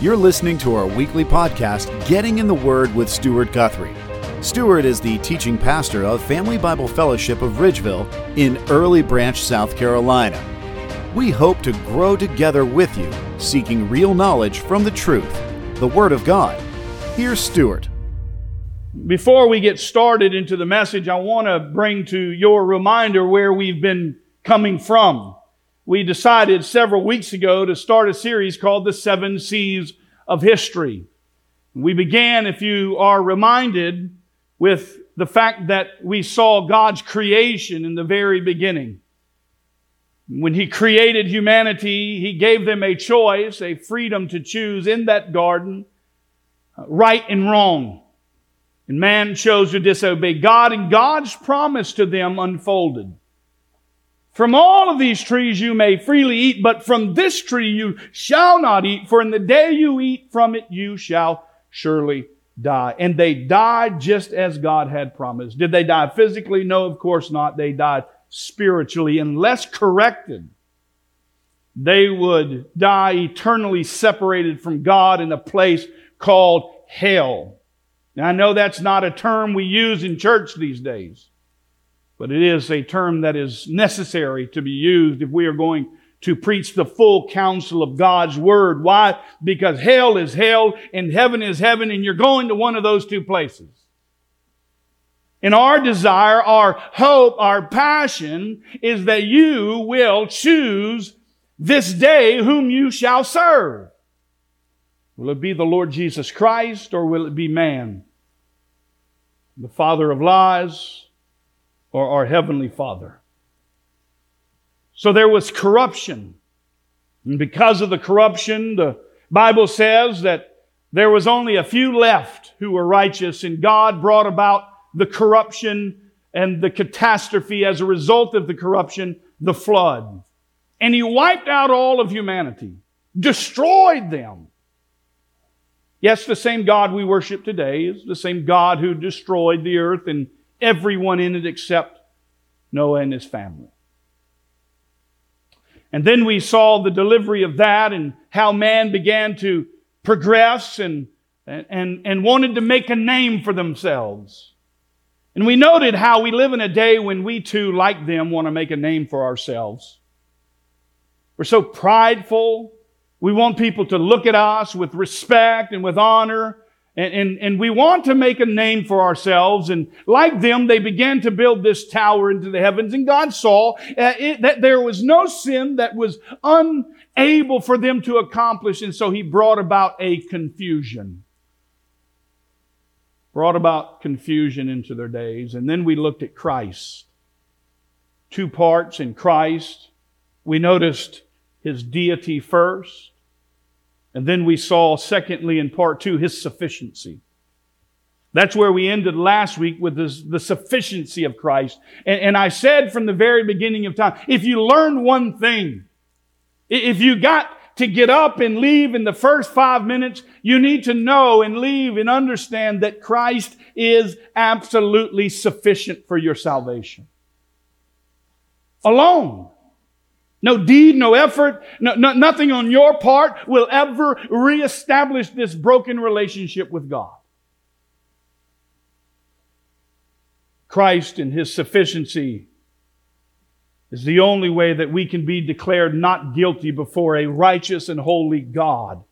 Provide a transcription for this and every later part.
You're listening to our weekly podcast, Getting in the Word with Stuart Guthrie. Stuart is the teaching pastor of Family Bible Fellowship of Ridgeville in Early Branch, South Carolina. We hope to grow together with you, seeking real knowledge from the truth, the Word of God. Here's Stuart. Before we get started into the message, I want to bring to your reminder where we've been coming from we decided several weeks ago to start a series called The Seven C's of History. We began, if you are reminded, with the fact that we saw God's creation in the very beginning. When He created humanity, He gave them a choice, a freedom to choose in that garden, uh, right and wrong. And man chose to disobey God, and God's promise to them unfolded. From all of these trees you may freely eat, but from this tree you shall not eat, for in the day you eat from it you shall surely die. And they died just as God had promised. Did they die physically? No, of course not. They died spiritually. Unless corrected, they would die eternally separated from God in a place called hell. Now I know that's not a term we use in church these days. But it is a term that is necessary to be used if we are going to preach the full counsel of God's Word. Why? Because hell is hell and heaven is heaven and you're going to one of those two places. And our desire, our hope, our passion is that you will choose this day whom you shall serve. Will it be the Lord Jesus Christ or will it be man? The father of lies, or our Heavenly Father. So there was corruption. And because of the corruption, the Bible says that there was only a few left who were righteous, and God brought about the corruption and the catastrophe as a result of the corruption, the flood. And He wiped out all of humanity, destroyed them. Yes, the same God we worship today is the same God who destroyed the earth and everyone in it except Noah and his family. And then we saw the delivery of that and how man began to progress and, and, and wanted to make a name for themselves. And we noted how we live in a day when we too, like them, want to make a name for ourselves. We're so prideful. We want people to look at us with respect and with honor. And, and, and, we want to make a name for ourselves. And like them, they began to build this tower into the heavens. And God saw uh, it, that there was no sin that was unable for them to accomplish. And so he brought about a confusion. Brought about confusion into their days. And then we looked at Christ. Two parts in Christ. We noticed his deity first. And then we saw, secondly, in part two, his sufficiency. That's where we ended last week with this, the sufficiency of Christ. And, and I said from the very beginning of time, if you learn one thing, if you got to get up and leave in the first five minutes, you need to know and leave and understand that Christ is absolutely sufficient for your salvation. Alone. No deed, no effort, no, no, nothing on your part will ever reestablish this broken relationship with God. Christ and His sufficiency is the only way that we can be declared not guilty before a righteous and holy God,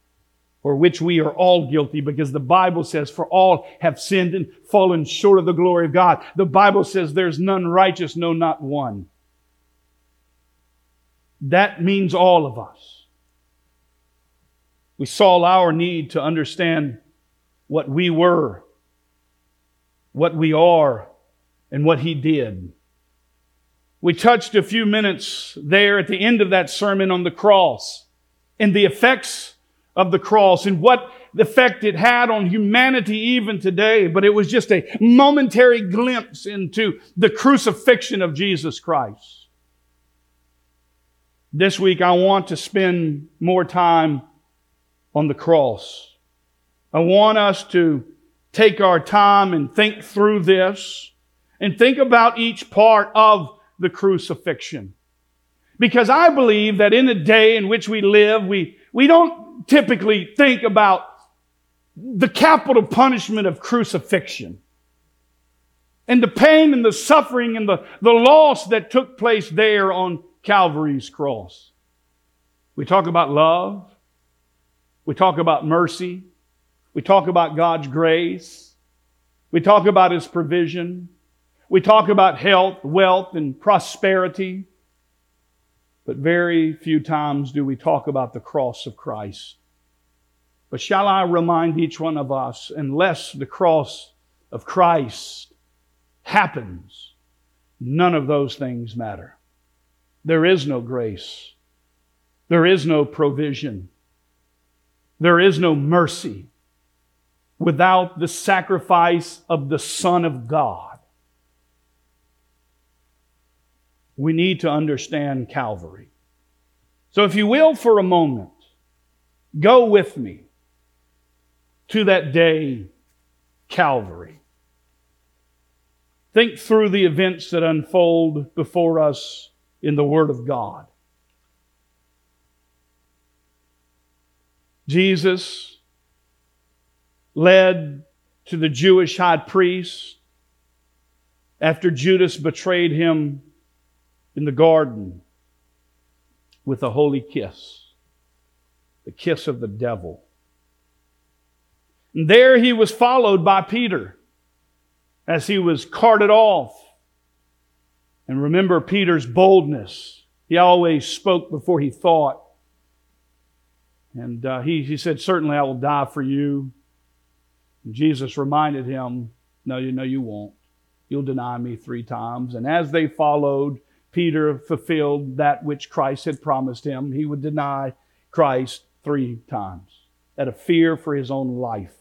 for which we are all guilty because the Bible says, for all have sinned and fallen short of the glory of God. The Bible says there's none righteous, no, not one. That means all of us. We saw our need to understand what we were, what we are, and what He did. We touched a few minutes there at the end of that sermon on the cross and the effects of the cross and what effect it had on humanity even today, but it was just a momentary glimpse into the crucifixion of Jesus Christ. This week, I want to spend more time on the cross. I want us to take our time and think through this and think about each part of the crucifixion. Because I believe that in the day in which we live, we, we don't typically think about the capital punishment of crucifixion and the pain and the suffering and the, the loss that took place there on Calvary's cross. We talk about love. We talk about mercy. We talk about God's grace. We talk about His provision. We talk about health, wealth, and prosperity. But very few times do we talk about the cross of Christ. But shall I remind each one of us, unless the cross of Christ happens, none of those things matter. There is no grace. There is no provision. There is no mercy without the sacrifice of the Son of God. We need to understand Calvary. So, if you will, for a moment, go with me to that day, Calvary. Think through the events that unfold before us in the Word of God. Jesus led to the Jewish high priest after Judas betrayed him in the garden with a holy kiss, the kiss of the devil. And there he was followed by Peter as he was carted off. And remember Peter's boldness. He always spoke before he thought. And uh, he, he said, Certainly I will die for you. And Jesus reminded him, No, you know you won't. You'll deny me three times. And as they followed, Peter fulfilled that which Christ had promised him. He would deny Christ three times out of fear for his own life.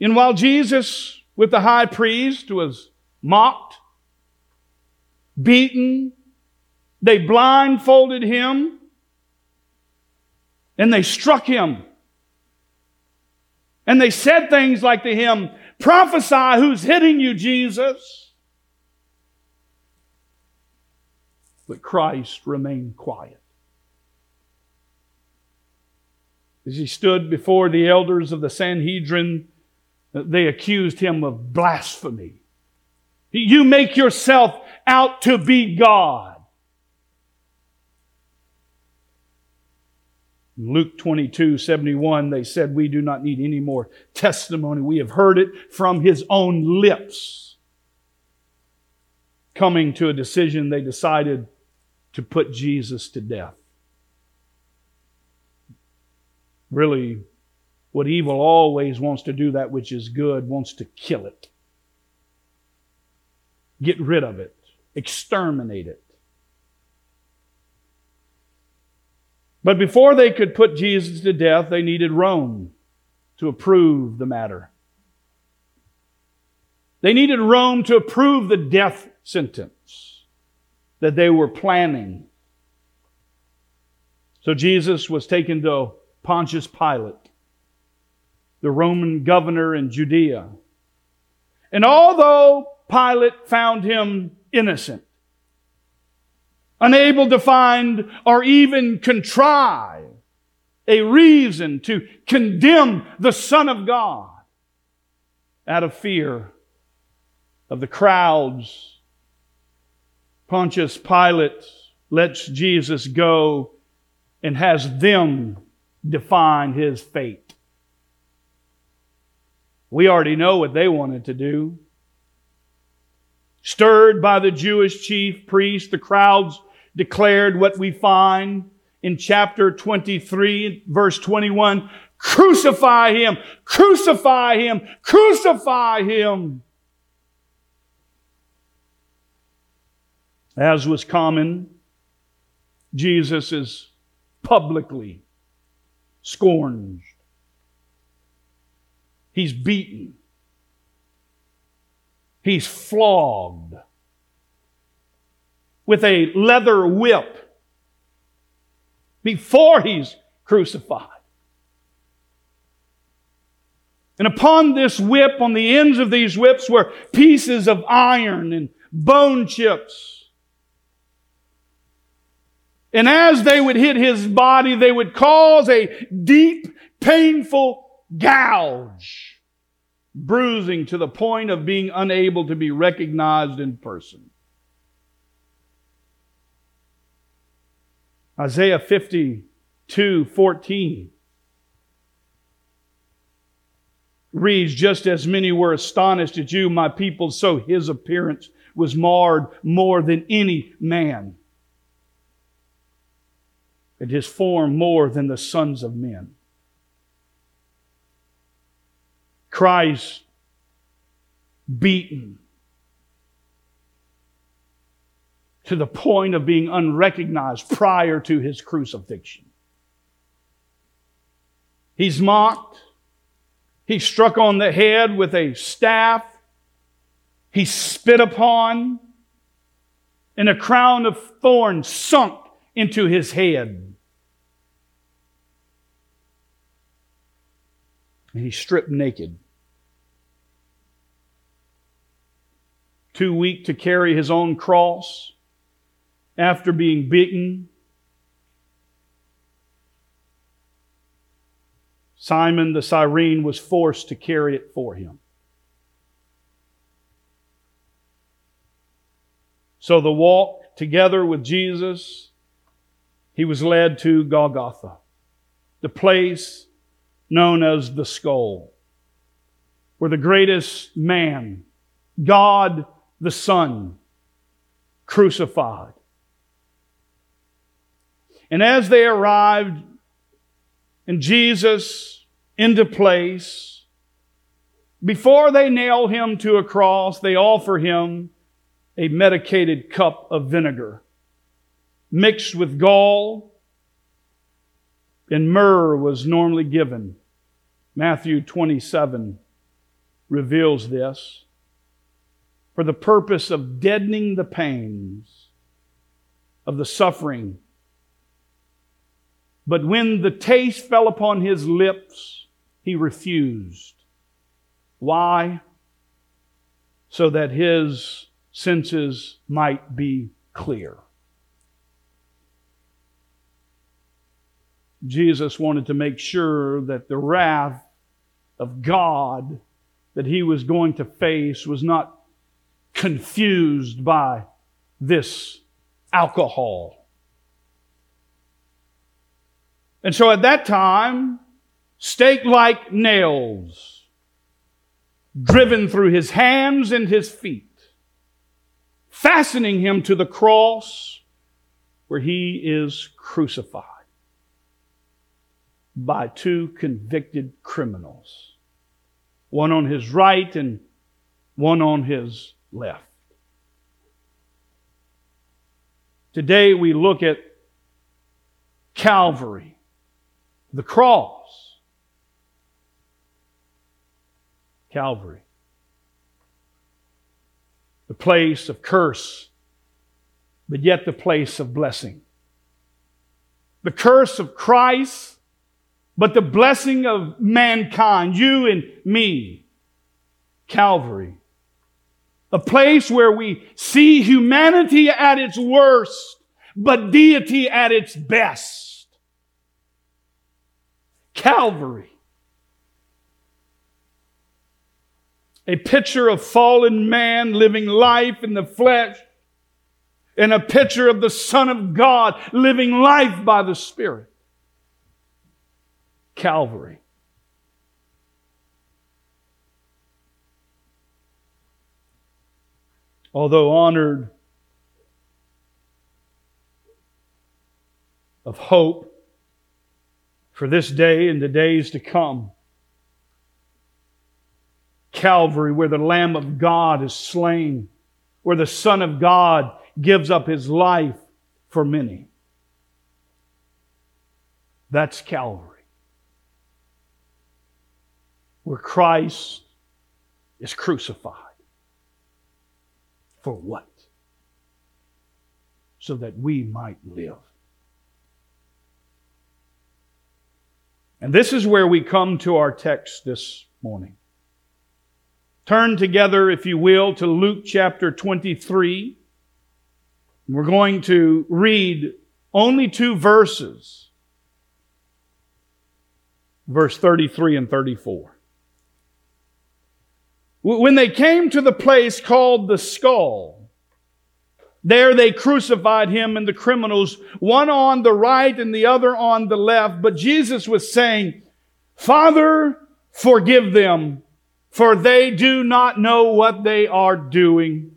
And while Jesus, with the high priest, was mocked, beaten, they blindfolded him, and they struck him. And they said things like to him, Prophesy who's hitting you, Jesus. But Christ remained quiet. As he stood before the elders of the Sanhedrin, they accused him of blasphemy. You make yourself out to be God. Luke 22, 71, they said, We do not need any more testimony. We have heard it from his own lips. Coming to a decision, they decided to put Jesus to death. Really, what evil always wants to do, that which is good, wants to kill it, get rid of it, exterminate it. But before they could put Jesus to death, they needed Rome to approve the matter. They needed Rome to approve the death sentence that they were planning. So Jesus was taken to Pontius Pilate, the Roman governor in Judea. And although Pilate found him innocent, unable to find or even contrive a reason to condemn the Son of God out of fear of the crowds. Pontius Pilate lets Jesus go and has them define his fate. We already know what they wanted to do. Stirred by the Jewish chief priest, the crowds declared what we find in chapter 23, verse 21 Crucify him! Crucify him! Crucify him! As was common, Jesus is publicly scorned. He's beaten. He's flogged with a leather whip before he's crucified. And upon this whip, on the ends of these whips, were pieces of iron and bone chips. And as they would hit his body, they would cause a deep, painful gouge, bruising to the point of being unable to be recognized in person. Isaiah 52 14 reads, Just as many were astonished at you, my people, so his appearance was marred more than any man, and his form more than the sons of men. Christ beaten to the point of being unrecognized prior to his crucifixion. He's mocked. He's struck on the head with a staff. He's spit upon. And a crown of thorns sunk into his head. And he's stripped naked. Too weak to carry his own cross after being beaten. Simon the Cyrene was forced to carry it for him. So the walk together with Jesus, he was led to Golgotha, the place known as the skull, where the greatest man, God the Son, crucified, and as they arrived and Jesus into place, before they nail him to a cross, they offer him a medicated cup of vinegar mixed with gall and myrrh was normally given. Matthew 27 reveals this for the purpose of deadening the pains of the suffering but when the taste fell upon his lips, he refused. Why? So that his senses might be clear. Jesus wanted to make sure that the wrath of God that he was going to face was not confused by this alcohol. And so at that time, stake like nails driven through his hands and his feet, fastening him to the cross where he is crucified by two convicted criminals, one on his right and one on his left. Today we look at Calvary the cross. Calvary. The place of curse, but yet the place of blessing. The curse of Christ, but the blessing of mankind, you and me. Calvary. A place where we see humanity at its worst, but deity at its best. Calvary. A picture of fallen man living life in the flesh, and a picture of the Son of God living life by the Spirit. Calvary. Although honored of hope, for this day and the days to come. Calvary, where the Lamb of God is slain, where the Son of God gives up his life for many. That's Calvary. Where Christ is crucified. For what? So that we might live. And this is where we come to our text this morning. Turn together, if you will, to Luke chapter 23. We're going to read only two verses. Verse 33 and 34. When they came to the place called the skull, there they crucified him and the criminals, one on the right and the other on the left. But Jesus was saying, Father, forgive them, for they do not know what they are doing.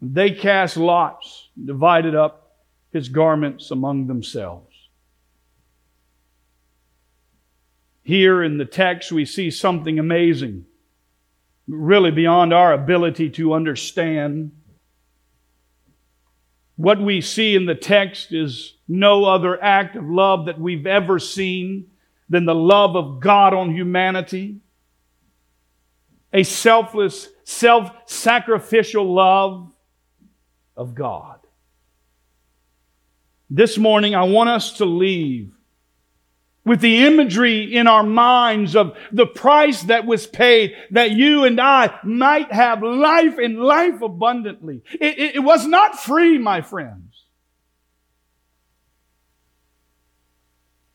They cast lots, divided up his garments among themselves. Here in the text, we see something amazing really beyond our ability to understand. What we see in the text is no other act of love that we've ever seen than the love of God on humanity. A selfless, self sacrificial love of God. This morning, I want us to leave with the imagery in our minds of the price that was paid that you and I might have life and life abundantly. It, it, it, was not free, my friends.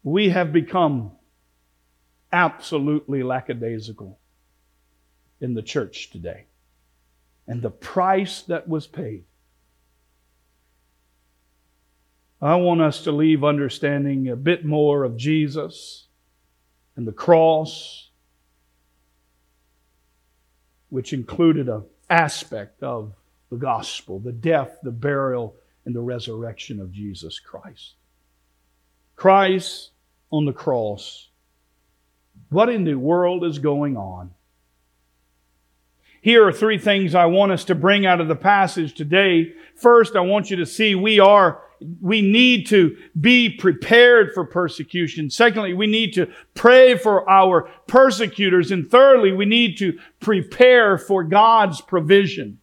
We have become absolutely lackadaisical in the church today. And the price that was paid I want us to leave understanding a bit more of Jesus and the cross, which included an aspect of the gospel, the death, the burial, and the resurrection of Jesus Christ. Christ on the cross. What in the world is going on? Here are three things I want us to bring out of the passage today. First, I want you to see we are we need to be prepared for persecution. Secondly, we need to pray for our persecutors. And thirdly, we need to prepare for God's provision.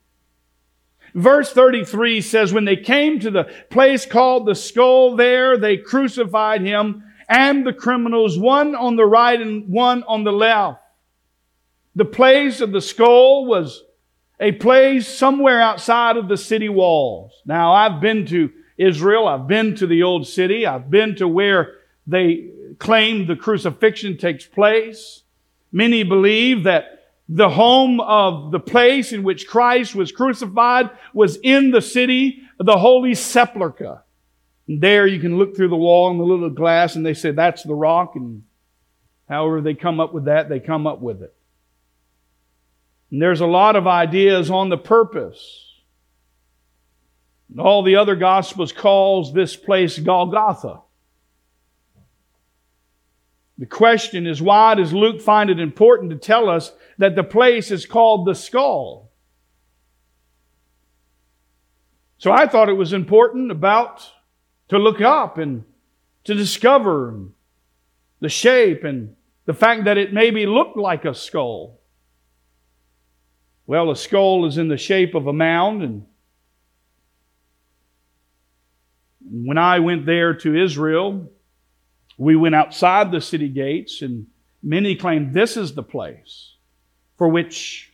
Verse 33 says, When they came to the place called the skull, there they crucified him and the criminals, one on the right and one on the left. The place of the skull was a place somewhere outside of the city walls. Now, I've been to Israel. I've been to the old city. I've been to where they claim the crucifixion takes place. Many believe that the home of the place in which Christ was crucified was in the city, the Holy Sepulchre. And there you can look through the wall and the little glass and they say that's the rock and however they come up with that, they come up with it. And there's a lot of ideas on the purpose and all the other gospels calls this place Golgotha. The question is why does Luke find it important to tell us that the place is called the skull? So I thought it was important about to look up and to discover the shape and the fact that it maybe looked like a skull. Well, a skull is in the shape of a mound and When I went there to Israel, we went outside the city gates, and many claimed this is the place for which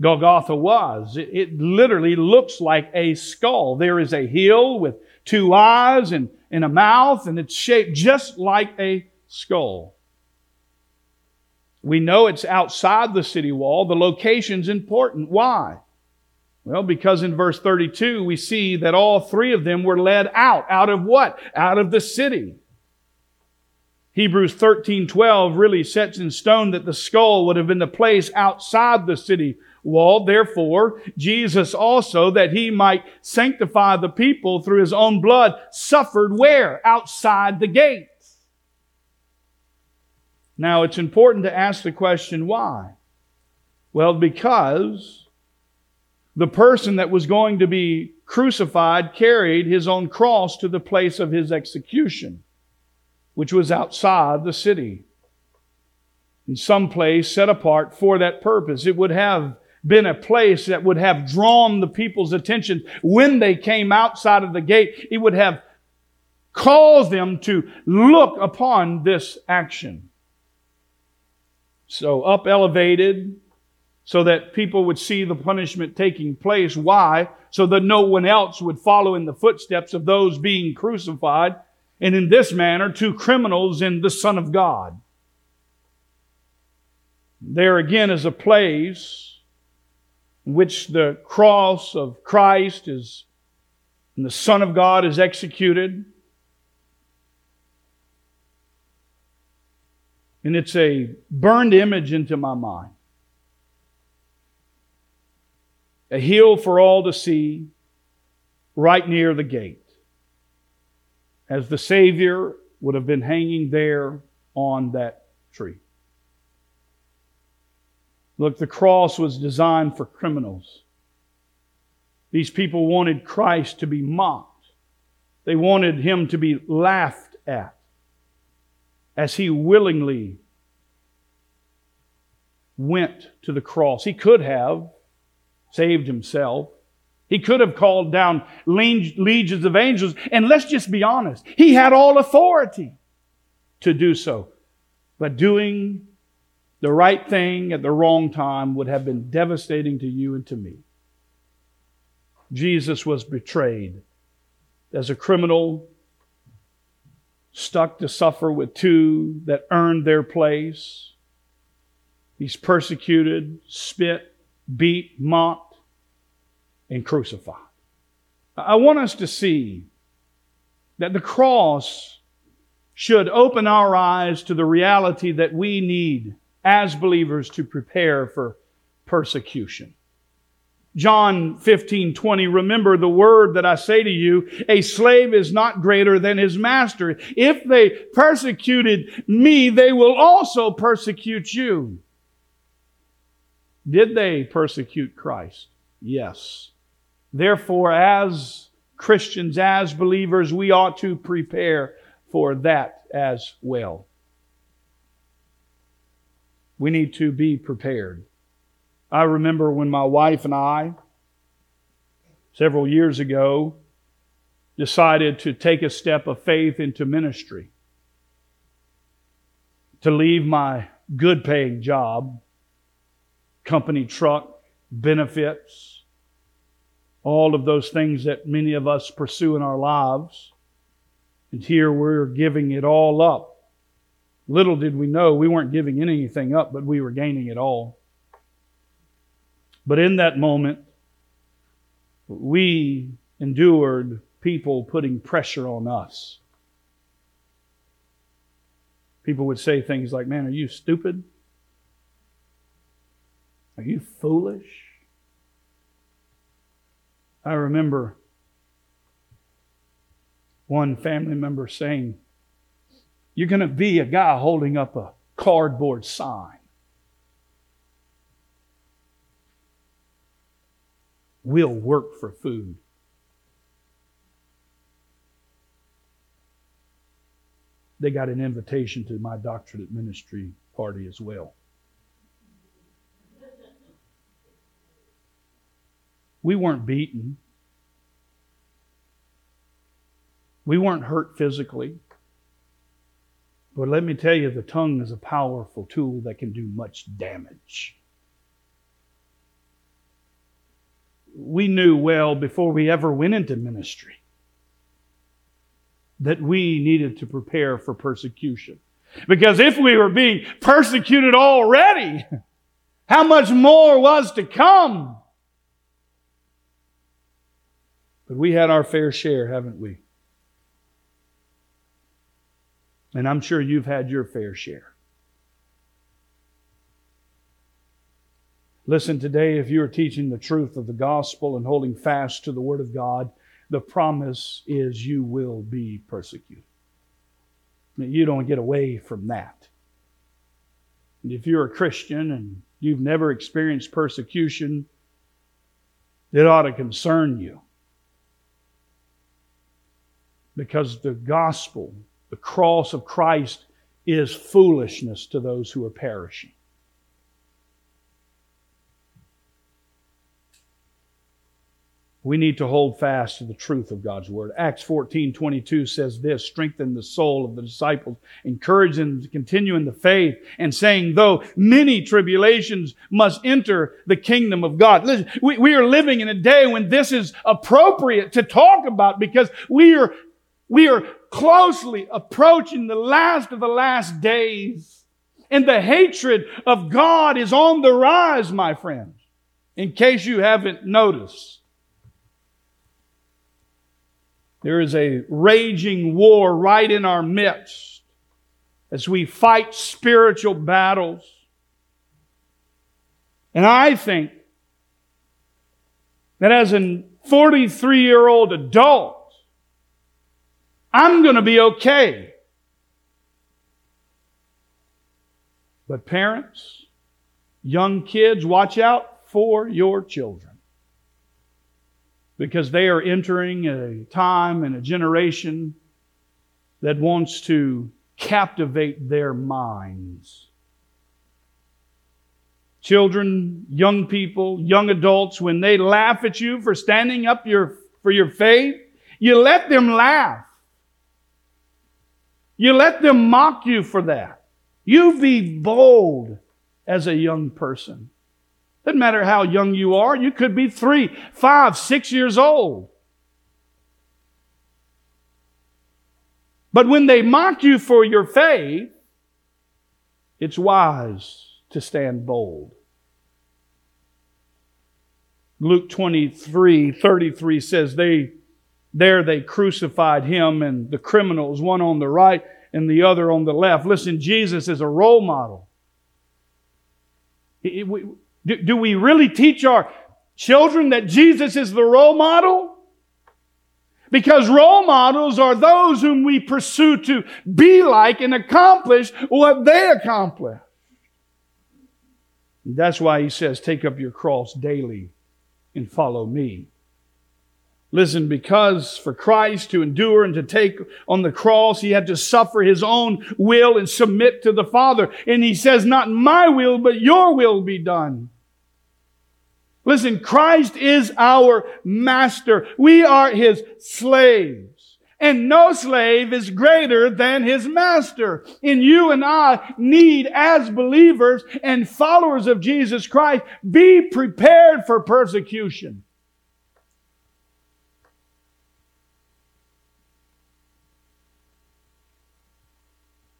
Golgotha was. It, it, literally looks like a skull. There is a hill with two eyes and, and a mouth, and it's shaped just like a skull. We know it's outside the city wall. The location's important. Why? Well, because in verse 32, we see that all three of them were led out. Out of what? Out of the city. Hebrews 13, 12 really sets in stone that the skull would have been the place outside the city wall. Therefore, Jesus also, that he might sanctify the people through his own blood, suffered where? Outside the gates. Now, it's important to ask the question, why? Well, because the person that was going to be crucified carried his own cross to the place of his execution, which was outside the city. In some place set apart for that purpose. It would have been a place that would have drawn the people's attention when they came outside of the gate. It would have caused them to look upon this action. So up elevated, so that people would see the punishment taking place. Why? So that no one else would follow in the footsteps of those being crucified. And in this manner, two criminals in the Son of God. There again is a place in which the cross of Christ is, and the Son of God is executed. And it's a burned image into my mind. A hill for all to see, right near the gate. As the Savior would have been hanging there on that tree. Look, the cross was designed for criminals. These people wanted Christ to be mocked. They wanted him to be laughed at as he willingly went to the cross. He could have saved himself. He could have called down legions of angels. And let's just be honest, he had all authority to do so. But doing the right thing at the wrong time would have been devastating to you and to me. Jesus was betrayed as a criminal, stuck to suffer with two that earned their place. He's persecuted, spit, beat, mocked, and crucified. I want us to see that the cross should open our eyes to the reality that we need as believers to prepare for persecution. John 15, 20, remember the word that I say to you, a slave is not greater than his master. If they persecuted me, they will also persecute you. Did they persecute Christ? Yes. Therefore, as Christians, as believers, we ought to prepare for that as well. We need to be prepared. I remember when my wife and I, several years ago, decided to take a step of faith into ministry, to leave my good paying job, company truck, benefits, all of those things that many of us pursue in our lives. And here we're giving it all up Little did we know we weren't giving anything up, but we were gaining it all. But in that moment, we endured people putting pressure on us. People would say things like, Man, are you stupid? Are you foolish? I remember one family member saying, you're going to be a guy holding up a cardboard sign. We'll work for food. They got an invitation to my doctorate ministry party as well. We weren't beaten. We weren't hurt physically. But let me tell you, the tongue is a powerful tool that can do much damage. We knew well before we ever went into ministry that we needed to prepare for persecution. Because if we were being persecuted already, how much more was to come? But we had our fair share, haven't we? And I'm sure you've had your fair share. Listen, today, if you're teaching the truth of the gospel and holding fast to the Word of God, the promise is you will be persecuted. You don't get away from that. And if you're a Christian and you've never experienced persecution, it ought to concern you. Because the gospel the cross of Christ is foolishness to those who are perishing. We need to hold fast to the truth of God's word. Acts 14, 22 says this, strengthen the soul of the disciples, encourage them to continue in the faith, and saying, though many tribulations must enter the kingdom of God. Listen, we, we are living in a day when this is appropriate to talk about because we are, we are closely approaching the last of the last days. And the hatred of God is on the rise, my friends, in case you haven't noticed. There is a raging war right in our midst as we fight spiritual battles. And I think that as a 43 year old adult, I'm going to be okay. But parents, young kids, watch out for your children because they are entering a time and a generation that wants to captivate their minds. Children, young people, young adults, when they laugh at you for standing up your, for your faith, you let them laugh. You let them mock you for that. You be bold as a young person. Doesn't matter how young you are. You could be three, five, six years old. But when they mock you for your faith, it's wise to stand bold. Luke 23, 33 says they, there they crucified him and the criminals, one on the right and the other on the left. Listen, Jesus is a role model. Do, do we really teach our children that Jesus is the role model? Because role models are those whom we pursue to be like and accomplish what they accomplish. That's why he says, Take up your cross daily and follow me. Listen, because for Christ to endure and to take on the cross, he had to suffer his own will and submit to the Father. And he says, Not my will, but your will be done. Listen, Christ is our master. We are his slaves. And no slave is greater than his master. And you and I need, as believers and followers of Jesus Christ, be prepared for persecution.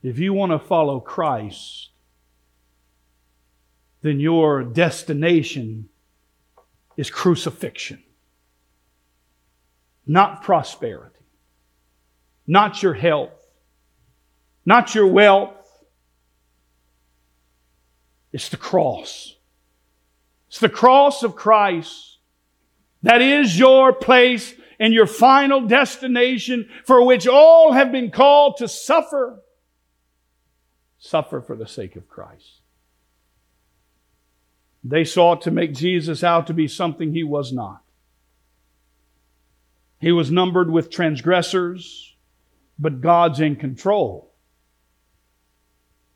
If you want to follow Christ, then your destination is crucifixion, not prosperity, not your health, not your wealth. It's the cross. It's the cross of Christ. That is your place and your final destination for which all have been called to suffer. Suffer for the sake of Christ. They sought to make Jesus out to be something he was not. He was numbered with transgressors, but God's in control.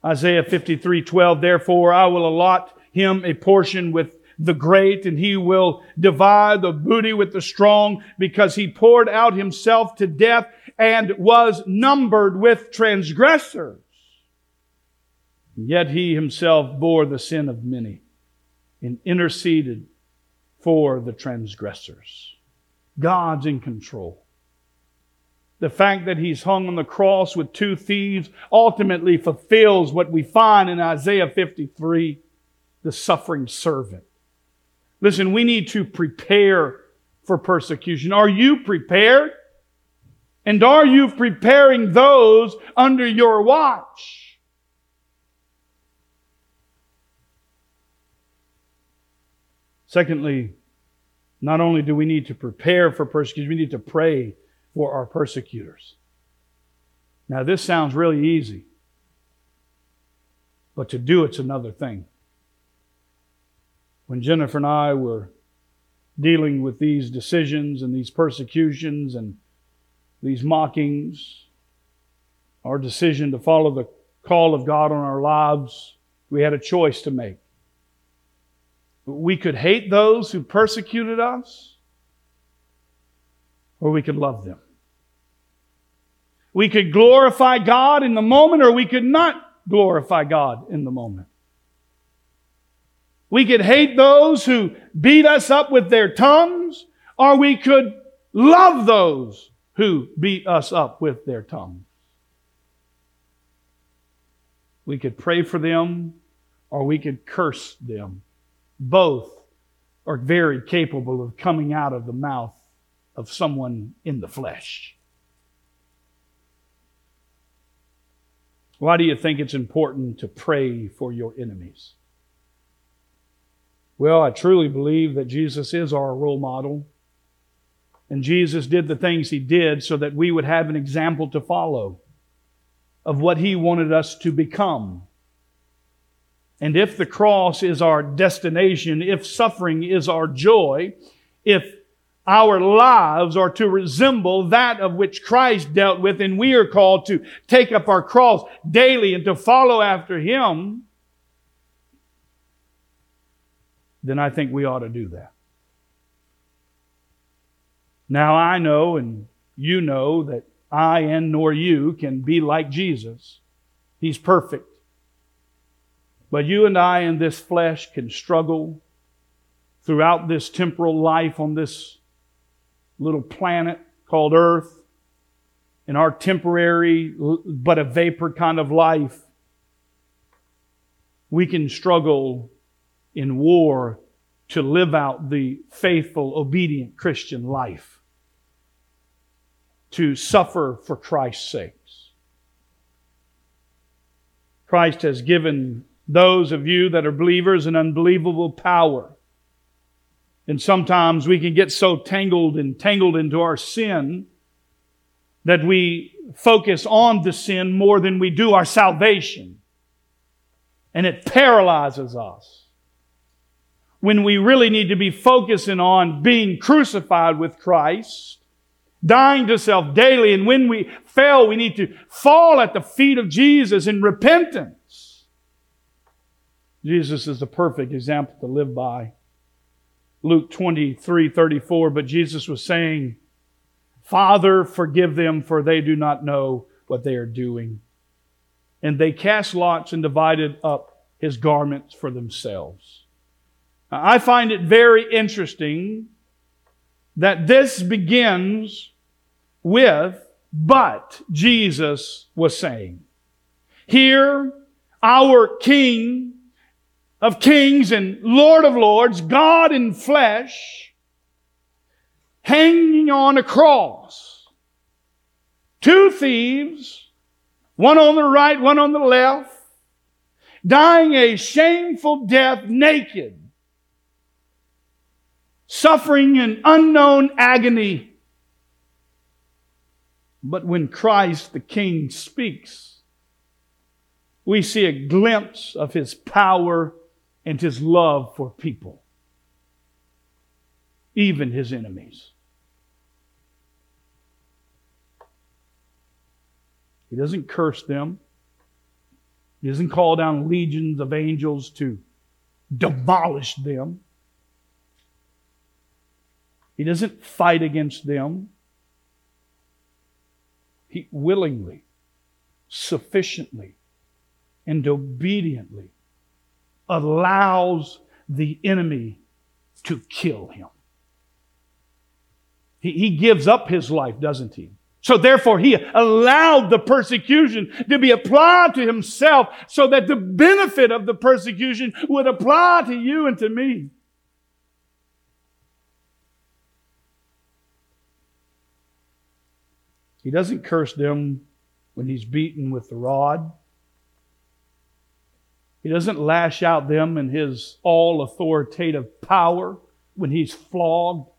Isaiah 53 12, therefore I will allot him a portion with the great, and he will divide the booty with the strong, because he poured out himself to death and was numbered with transgressors. Yet he himself bore the sin of many and interceded for the transgressors. God's in control. The fact that he's hung on the cross with two thieves ultimately fulfills what we find in Isaiah 53, the suffering servant. Listen, we need to prepare for persecution. Are you prepared? And are you preparing those under your watch? Secondly, not only do we need to prepare for persecution, we need to pray for our persecutors. Now, this sounds really easy, but to do it's another thing. When Jennifer and I were dealing with these decisions and these persecutions and these mockings, our decision to follow the call of God on our lives, we had a choice to make. We could hate those who persecuted us, or we could love them. We could glorify God in the moment, or we could not glorify God in the moment. We could hate those who beat us up with their tongues, or we could love those who beat us up with their tongues. We could pray for them, or we could curse them. Both are very capable of coming out of the mouth of someone in the flesh. Why do you think it's important to pray for your enemies? Well, I truly believe that Jesus is our role model. And Jesus did the things he did so that we would have an example to follow of what he wanted us to become. And if the cross is our destination, if suffering is our joy, if our lives are to resemble that of which Christ dealt with, and we are called to take up our cross daily and to follow after him, then I think we ought to do that. Now I know and you know that I and nor you can be like Jesus. He's perfect. But you and I in this flesh can struggle throughout this temporal life on this little planet called Earth, in our temporary but a vapor kind of life. We can struggle in war to live out the faithful, obedient Christian life, to suffer for Christ's sakes. Christ has given those of you that are believers an unbelievable power. And sometimes we can get so tangled and tangled into our sin that we focus on the sin more than we do our salvation. And it paralyzes us when we really need to be focusing on being crucified with Christ, dying to self daily. And when we fail, we need to fall at the feet of Jesus in repentance. Jesus is the perfect example to live by. Luke 23 34, but Jesus was saying, Father, forgive them, for they do not know what they are doing. And they cast lots and divided up his garments for themselves. I find it very interesting that this begins with, but Jesus was saying. Here, our King of kings and Lord of lords, God in flesh, hanging on a cross. Two thieves, one on the right, one on the left, dying a shameful death naked suffering an unknown agony. But when Christ the King speaks, we see a glimpse of his power and his love for people, even his enemies. He doesn't curse them. He doesn't call down legions of angels to demolish them. He doesn't fight against them. He willingly, sufficiently, and obediently allows the enemy to kill him. He, he gives up his life, doesn't he? So therefore, he allowed the persecution to be applied to himself so that the benefit of the persecution would apply to you and to me. He doesn't curse them when he's beaten with the rod. He doesn't lash out them in his all authoritative power when he's flogged.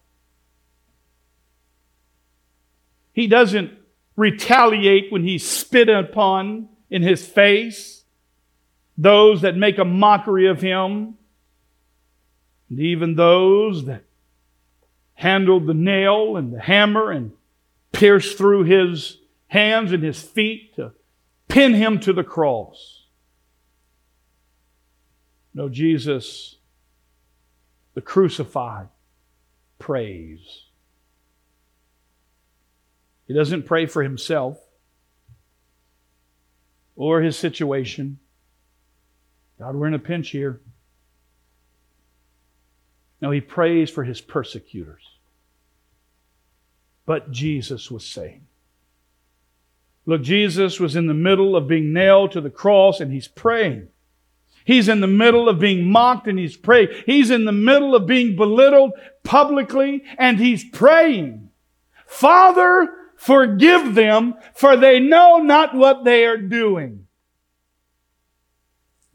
He doesn't retaliate when he's spit upon in his face those that make a mockery of him, and even those that handled the nail and the hammer and pierced through his hands and his feet to pin him to the cross. No, Jesus, the crucified, prays. He doesn't pray for himself or his situation. God, we're in a pinch here. No, he prays for his persecutors. But Jesus was saying, Look, Jesus was in the middle of being nailed to the cross and he's praying. He's in the middle of being mocked and he's praying. He's in the middle of being belittled publicly and he's praying. Father, forgive them for they know not what they are doing.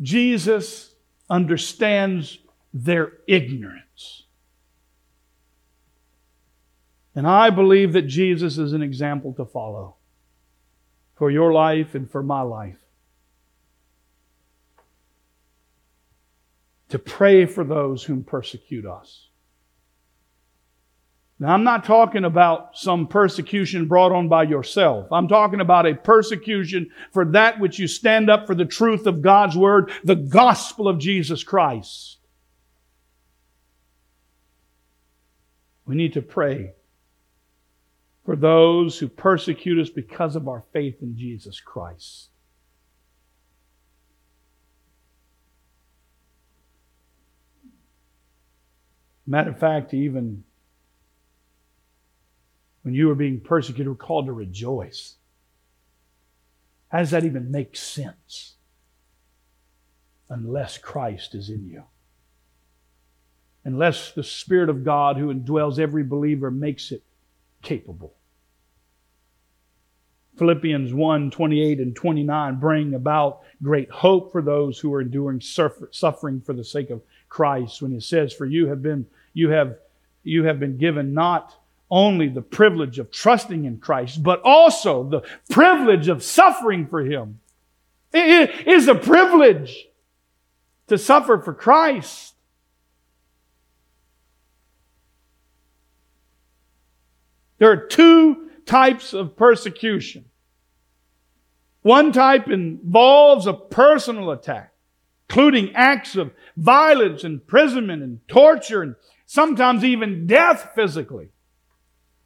Jesus understands their ignorance. And I believe that Jesus is an example to follow for your life and for my life. To pray for those whom persecute us. Now, I'm not talking about some persecution brought on by yourself. I'm talking about a persecution for that which you stand up for the truth of God's Word, the gospel of Jesus Christ. We need to pray for those who persecute us because of our faith in Jesus Christ. Matter of fact, even when you were being persecuted, we're called to rejoice. How does that even make sense? Unless Christ is in you. Unless the Spirit of God who indwells every believer makes it capable. Philippians 1 28 and 29 bring about great hope for those who are enduring suffering for the sake of Christ when he says, For you have been, you have, you have been given not only the privilege of trusting in Christ, but also the privilege of suffering for Him. It is a privilege to suffer for Christ. There are two types of persecution. One type involves a personal attack, including acts of violence, imprisonment, and torture, and sometimes even death physically.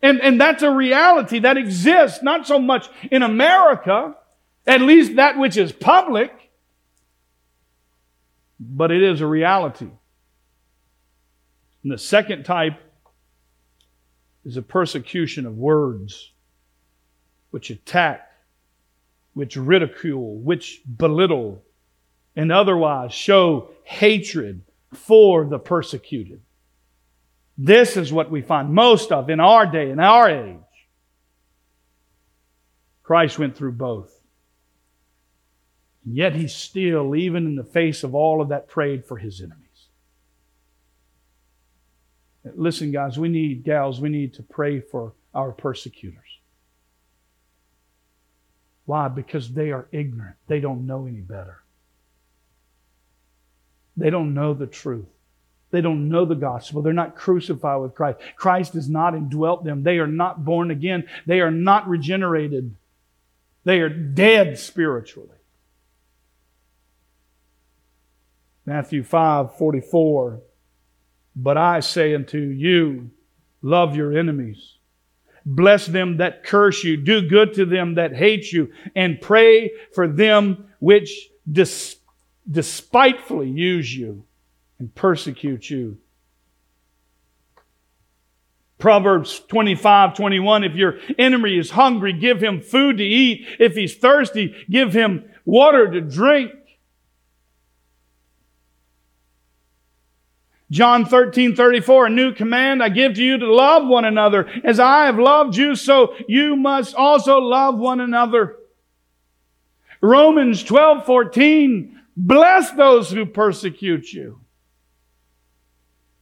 And, and that's a reality that exists, not so much in America, at least that which is public, but it is a reality. And the second type is a persecution of words which attack, which ridicule, which belittle, and otherwise show hatred for the persecuted. This is what we find most of in our day, in our age. Christ went through both. And yet he still, even in the face of all of that, prayed for his enemies. Listen, guys, we need, gals, we need to pray for our persecutors. Why? Because they are ignorant. They don't know any better. They don't know the truth. They don't know the gospel. They're not crucified with Christ. Christ has not indwelt them. They are not born again. They are not regenerated. They are dead spiritually. Matthew 5 44 but I say unto you, love your enemies. Bless them that curse you. Do good to them that hate you. And pray for them which des- despitefully use you and persecute you. Proverbs 25, 21. If your enemy is hungry, give him food to eat. If he's thirsty, give him water to drink. John 13, 34, a new command I give to you to love one another. As I have loved you, so you must also love one another. Romans 12, 14, bless those who persecute you.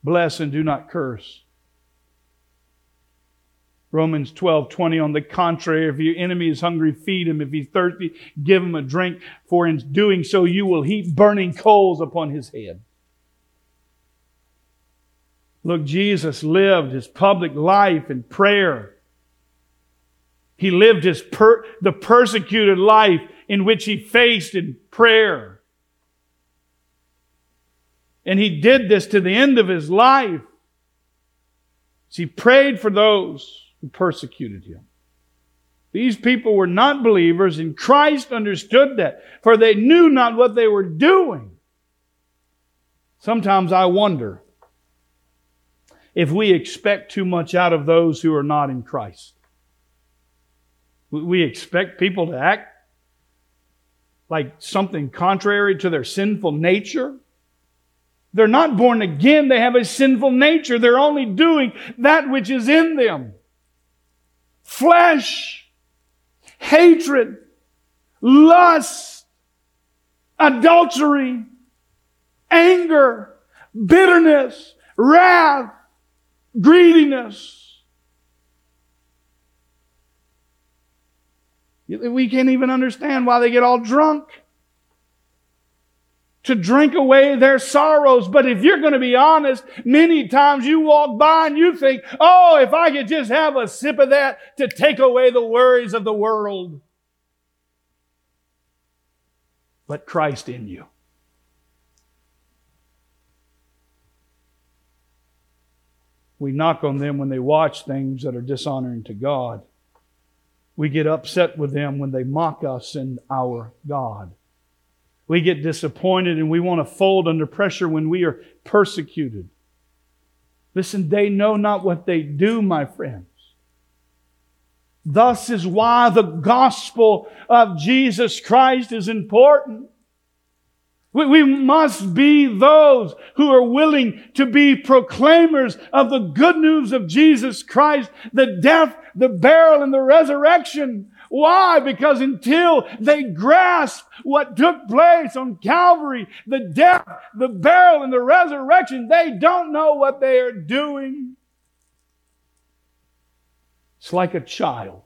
Bless and do not curse. Romans 12, 20, on the contrary, if your enemy is hungry, feed him. If he's thirsty, give him a drink, for in doing so you will heap burning coals upon his head. Look, Jesus lived his public life in prayer. He lived his per- the persecuted life in which he faced in prayer. And he did this to the end of his life. he prayed for those who persecuted him. These people were not believers, and Christ understood that, for they knew not what they were doing. Sometimes I wonder if we expect too much out of those who are not in Christ. We expect people to act like something contrary to their sinful nature. They're not born again. They have a sinful nature. They're only doing that which is in them. Flesh, hatred, lust, adultery, anger, bitterness, wrath, greediness. We can't even understand why they get all drunk. To drink away their sorrows. But if you're going to be honest, many times you walk by and you think, oh, if I could just have a sip of that to take away the worries of the world. Let Christ in you. We knock on them when they watch things that are dishonoring to God. We get upset with them when they mock us and our God. We get disappointed and we want to fold under pressure when we are persecuted. Listen, they know not what they do, my friends. Thus is why the gospel of Jesus Christ is important. We, must be those who are willing to be proclaimers of the good news of Jesus Christ, the death, the burial, and the resurrection. Why? Because until they grasp what took place on Calvary, the death, the burial, and the resurrection, they don't know what they are doing. It's like a child.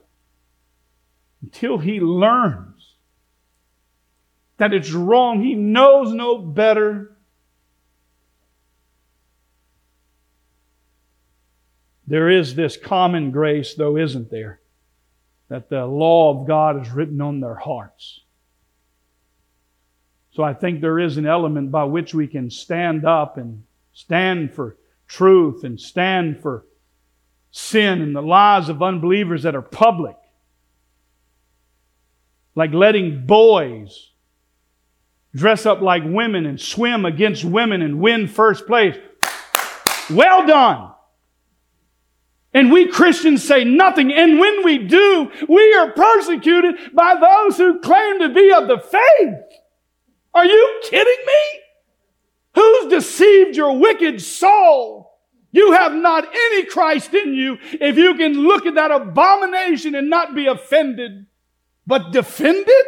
Until he learns that it's wrong. He knows no better. There is this common grace, though, isn't there? That the law of God is written on their hearts. So I think there is an element by which we can stand up and stand for truth and stand for sin and the lies of unbelievers that are public. Like letting boys dress up like women and swim against women and win first place. Well done. And we Christians say nothing. And when we do, we are persecuted by those who claim to be of the faith. Are you kidding me? Who's deceived your wicked soul? You have not any Christ in you if you can look at that abomination and not be offended, but defend it?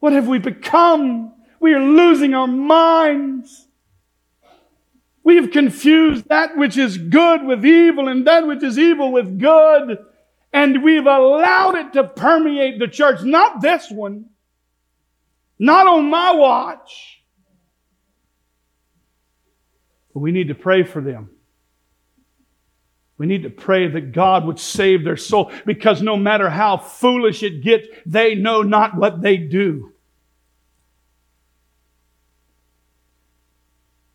What have we become? We are losing our minds. We have confused that which is good with evil and that which is evil with good. And we've allowed it to permeate the church. Not this one. Not on my watch. But we need to pray for them. We need to pray that God would save their soul because no matter how foolish it gets, they know not what they do.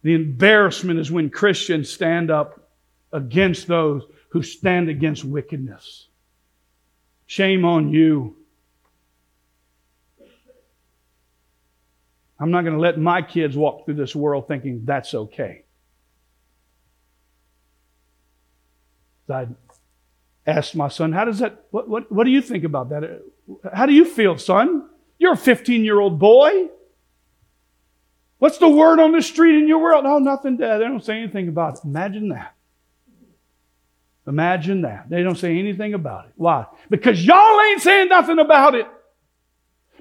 The embarrassment is when Christians stand up against those who stand against wickedness. Shame on you. I'm not going to let my kids walk through this world thinking that's okay. I asked my son, How does that, what, what, what do you think about that? How do you feel, son? You're a 15 year old boy. What's the word on the street in your world? Oh, nothing. They don't say anything about it. Imagine that. Imagine that. They don't say anything about it. Why? Because y'all ain't saying nothing about it.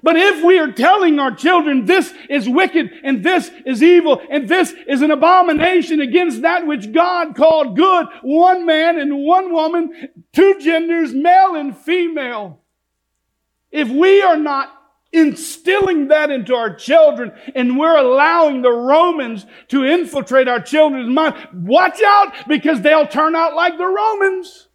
But if we are telling our children this is wicked and this is evil and this is an abomination against that which God called good, one man and one woman, two genders, male and female, if we are not instilling that into our children and we're allowing the Romans to infiltrate our children's mind. Watch out because they'll turn out like the Romans.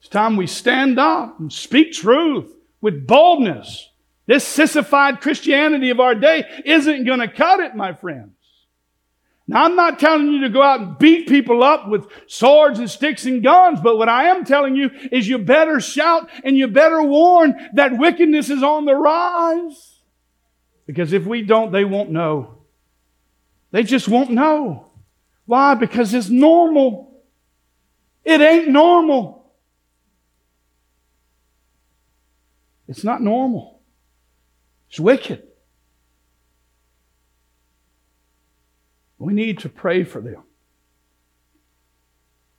It's time we stand up and speak truth with boldness. This sissified Christianity of our day isn't going to cut it, my friends. Now, I'm not telling you to go out and beat people up with swords and sticks and guns, but what I am telling you is you better shout and you better warn that wickedness is on the rise. Because if we don't, they won't know. They just won't know. Why? Because it's normal. It ain't normal. It's not normal. It's wicked. We need to pray for them.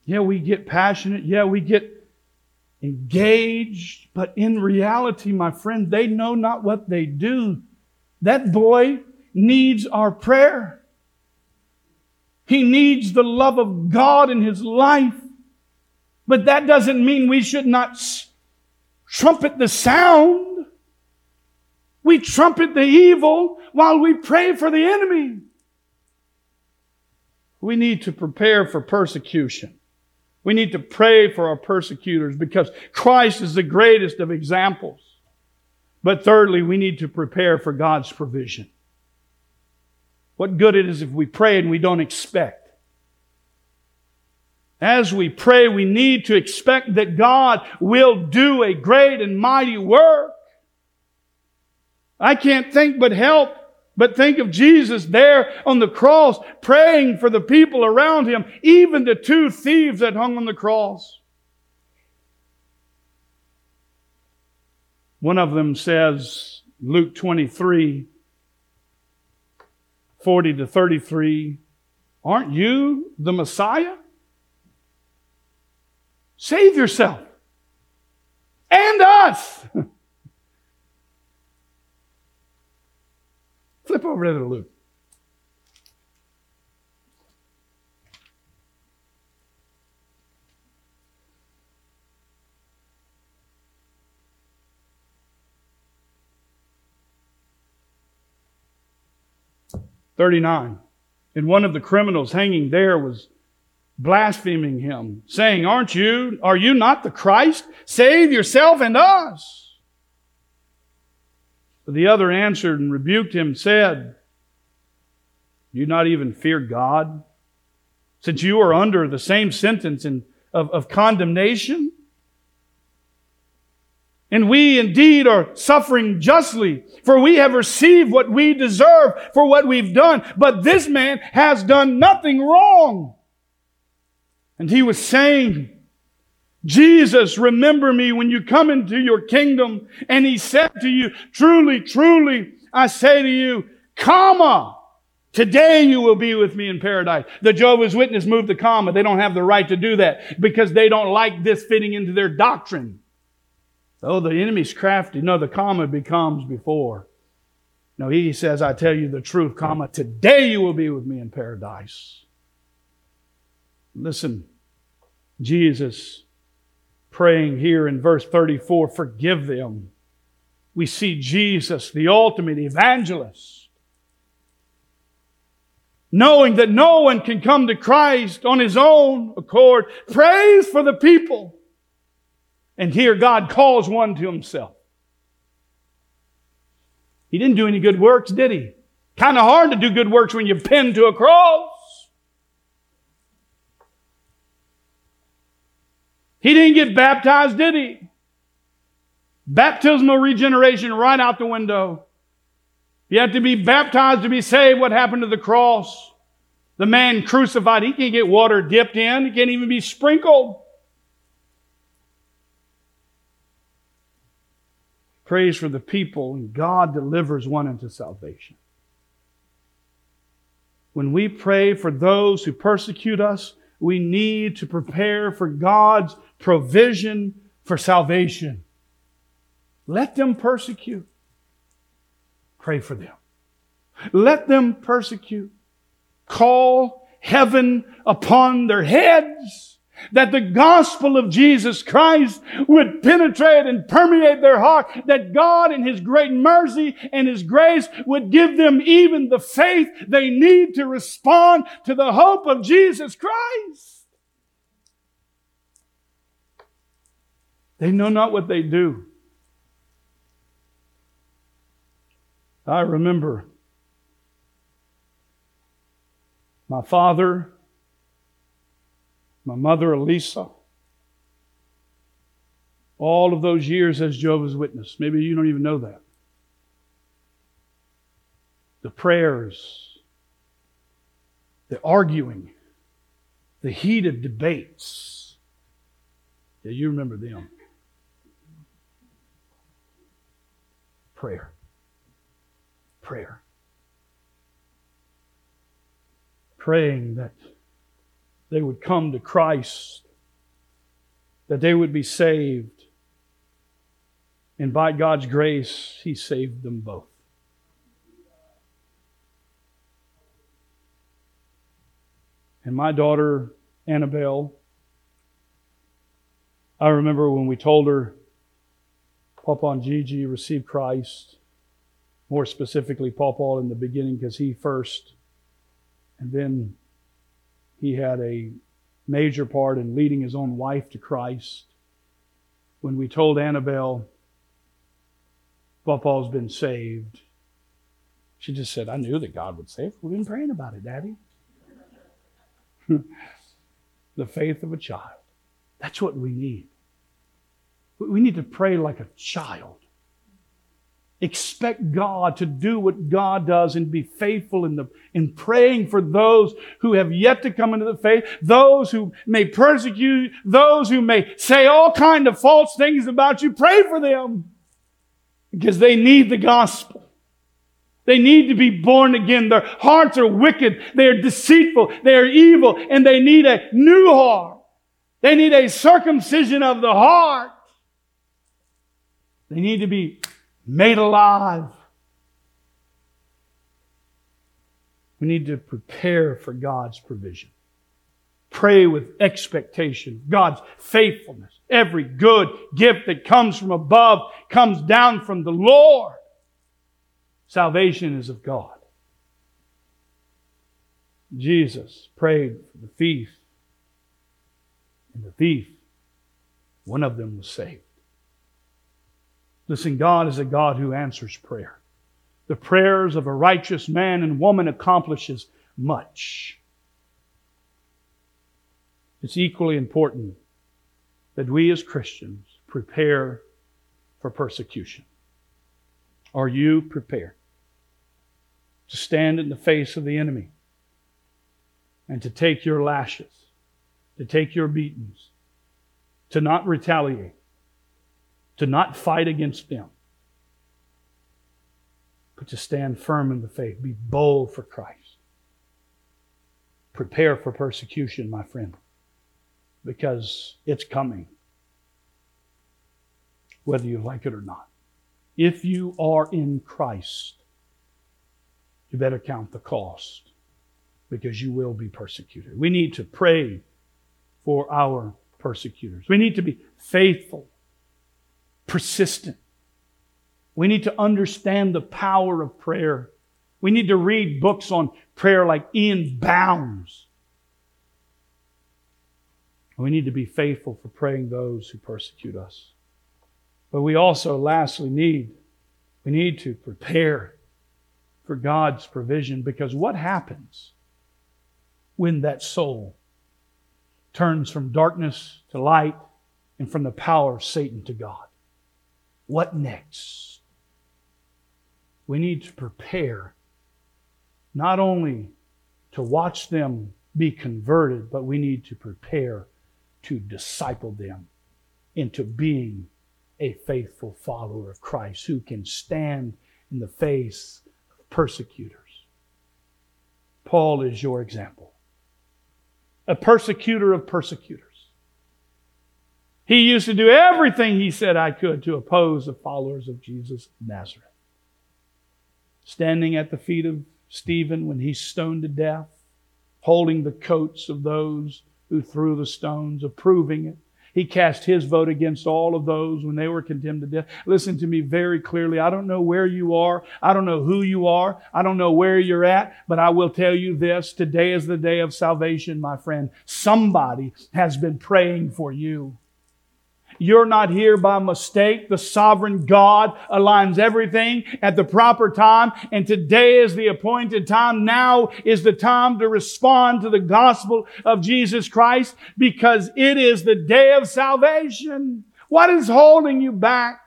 Yeah, we get passionate. Yeah, we get engaged. But in reality, my friend, they know not what they do. That boy needs our prayer. He needs the love of God in his life. But that doesn't mean we should not trumpet the sound. We trumpet the evil while we pray for the enemy. We need to prepare for persecution. We need to pray for our persecutors because Christ is the greatest of examples. But thirdly, we need to prepare for God's provision. What good it is if we pray and we don't expect. As we pray, we need to expect that God will do a great and mighty work. I can't think but help but think of Jesus there on the cross praying for the people around him, even the two thieves that hung on the cross. One of them says, Luke 23, 40 to 33, Aren't you the Messiah? Save yourself and us. Flip over to Luke. Thirty-nine. And one of the criminals hanging there was blaspheming him, saying, Aren't you, are you not the Christ? Save yourself and us. But the other answered and rebuked him, said, Do You not even fear God, since you are under the same sentence in, of, of condemnation? And we indeed are suffering justly, for we have received what we deserve for what we've done. But this man has done nothing wrong. And he was saying, Jesus, remember me when you come into your kingdom. And he said to you, truly, truly, I say to you, comma, today you will be with me in paradise. The Jehovah's Witness moved the comma. They don't have the right to do that because they don't like this fitting into their doctrine. Oh, the enemy's crafty. No, the comma becomes before. No, he says, I tell you the truth, comma, today you will be with me in paradise. Listen, Jesus praying here in verse 34 forgive them. We see Jesus, the ultimate evangelist, knowing that no one can come to Christ on his own accord, prays for the people. And here God calls one to himself. He didn't do any good works, did he? Kind of hard to do good works when you're pinned to a cross. He didn't get baptized, did he? Baptismal regeneration right out the window. You have to be baptized to be saved. What happened to the cross? The man crucified, he can't get water dipped in, he can't even be sprinkled. Praise for the people, and God delivers one into salvation. When we pray for those who persecute us, we need to prepare for God's provision for salvation. Let them persecute. Pray for them. Let them persecute. Call heaven upon their heads that the gospel of Jesus Christ would penetrate and permeate their heart, that God in His great mercy and His grace would give them even the faith they need to respond to the hope of Jesus Christ. They know not what they do. I remember My father, my mother Elisa, all of those years as Jehovah's Witness. Maybe you don't even know that. The prayers, the arguing, the heated debates. Yeah, you remember them. Prayer. Prayer. Praying that they would come to Christ, that they would be saved. And by God's grace, He saved them both. And my daughter, Annabelle, I remember when we told her Papa and Gigi received Christ, more specifically, Papa in the beginning because he first, and then he had a major part in leading his own wife to Christ. When we told Annabelle, Papa's been saved, she just said, I knew that God would save. We've been praying about it, Daddy. the faith of a child. That's what we need. We need to pray like a child. Expect God to do what God does and be faithful in, the, in praying for those who have yet to come into the faith, those who may persecute, those who may say all kind of false things about you. Pray for them because they need the gospel. They need to be born again. Their hearts are wicked. They are deceitful. They are evil and they need a new heart. They need a circumcision of the heart. They need to be made alive. We need to prepare for God's provision. Pray with expectation, God's faithfulness. Every good gift that comes from above comes down from the Lord. Salvation is of God. Jesus prayed for the thief, and the thief, one of them was saved. Listen, God is a God who answers prayer. The prayers of a righteous man and woman accomplishes much. It's equally important that we as Christians prepare for persecution. Are you prepared to stand in the face of the enemy and to take your lashes, to take your beatings, to not retaliate, to not fight against them, but to stand firm in the faith, be bold for Christ. Prepare for persecution, my friend, because it's coming, whether you like it or not. If you are in Christ, you better count the cost because you will be persecuted. We need to pray for our persecutors. We need to be faithful persistent. We need to understand the power of prayer. We need to read books on prayer like E.M. Bounds. We need to be faithful for praying those who persecute us. But we also, lastly, need we need to prepare for God's provision because what happens when that soul turns from darkness to light and from the power of Satan to God? What next? We need to prepare not only to watch them be converted, but we need to prepare to disciple them into being a faithful follower of Christ who can stand in the face of persecutors. Paul is your example, a persecutor of persecutors. He used to do everything he said I could to oppose the followers of Jesus of Nazareth. Standing at the feet of Stephen when he's stoned to death, holding the coats of those who threw the stones, approving it. He cast his vote against all of those when they were condemned to death. Listen to me very clearly. I don't know where you are. I don't know who you are. I don't know where you're at, but I will tell you this. Today is the day of salvation, my friend. Somebody has been praying for you. You're not here by mistake. The sovereign God aligns everything at the proper time. And today is the appointed time. Now is the time to respond to the gospel of Jesus Christ because it is the day of salvation. What is holding you back?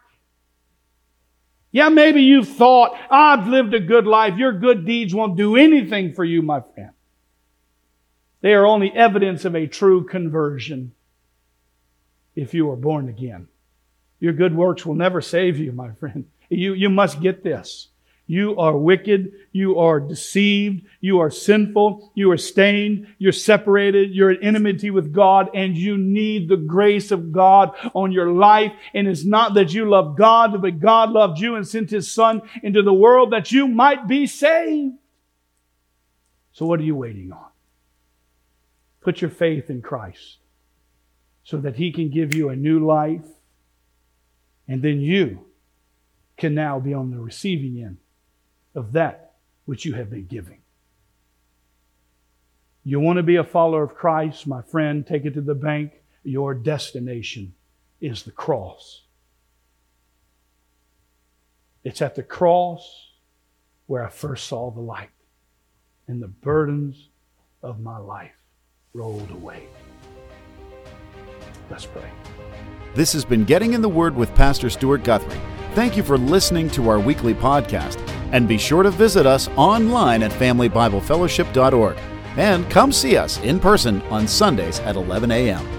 Yeah, maybe you've thought, I've lived a good life. Your good deeds won't do anything for you, my friend. They are only evidence of a true conversion if you are born again. Your good works will never save you, my friend. You, you must get this. You are wicked. You are deceived. You are sinful. You are stained. You're separated. You're in enmity with God and you need the grace of God on your life. And it's not that you love God, but God loved you and sent his son into the world that you might be saved. So what are you waiting on? Put your faith in Christ so that he can give you a new life and then you can now be on the receiving end of that which you have been giving. You want to be a follower of Christ, my friend, take it to the bank. Your destination is the cross. It's at the cross where I first saw the light and the burdens of my life rolled away. Let's pray. This has been Getting in the Word with Pastor Stuart Guthrie. Thank you for listening to our weekly podcast. And be sure to visit us online at FamilyBibleFellowship.org. And come see us in person on Sundays at 11 a.m.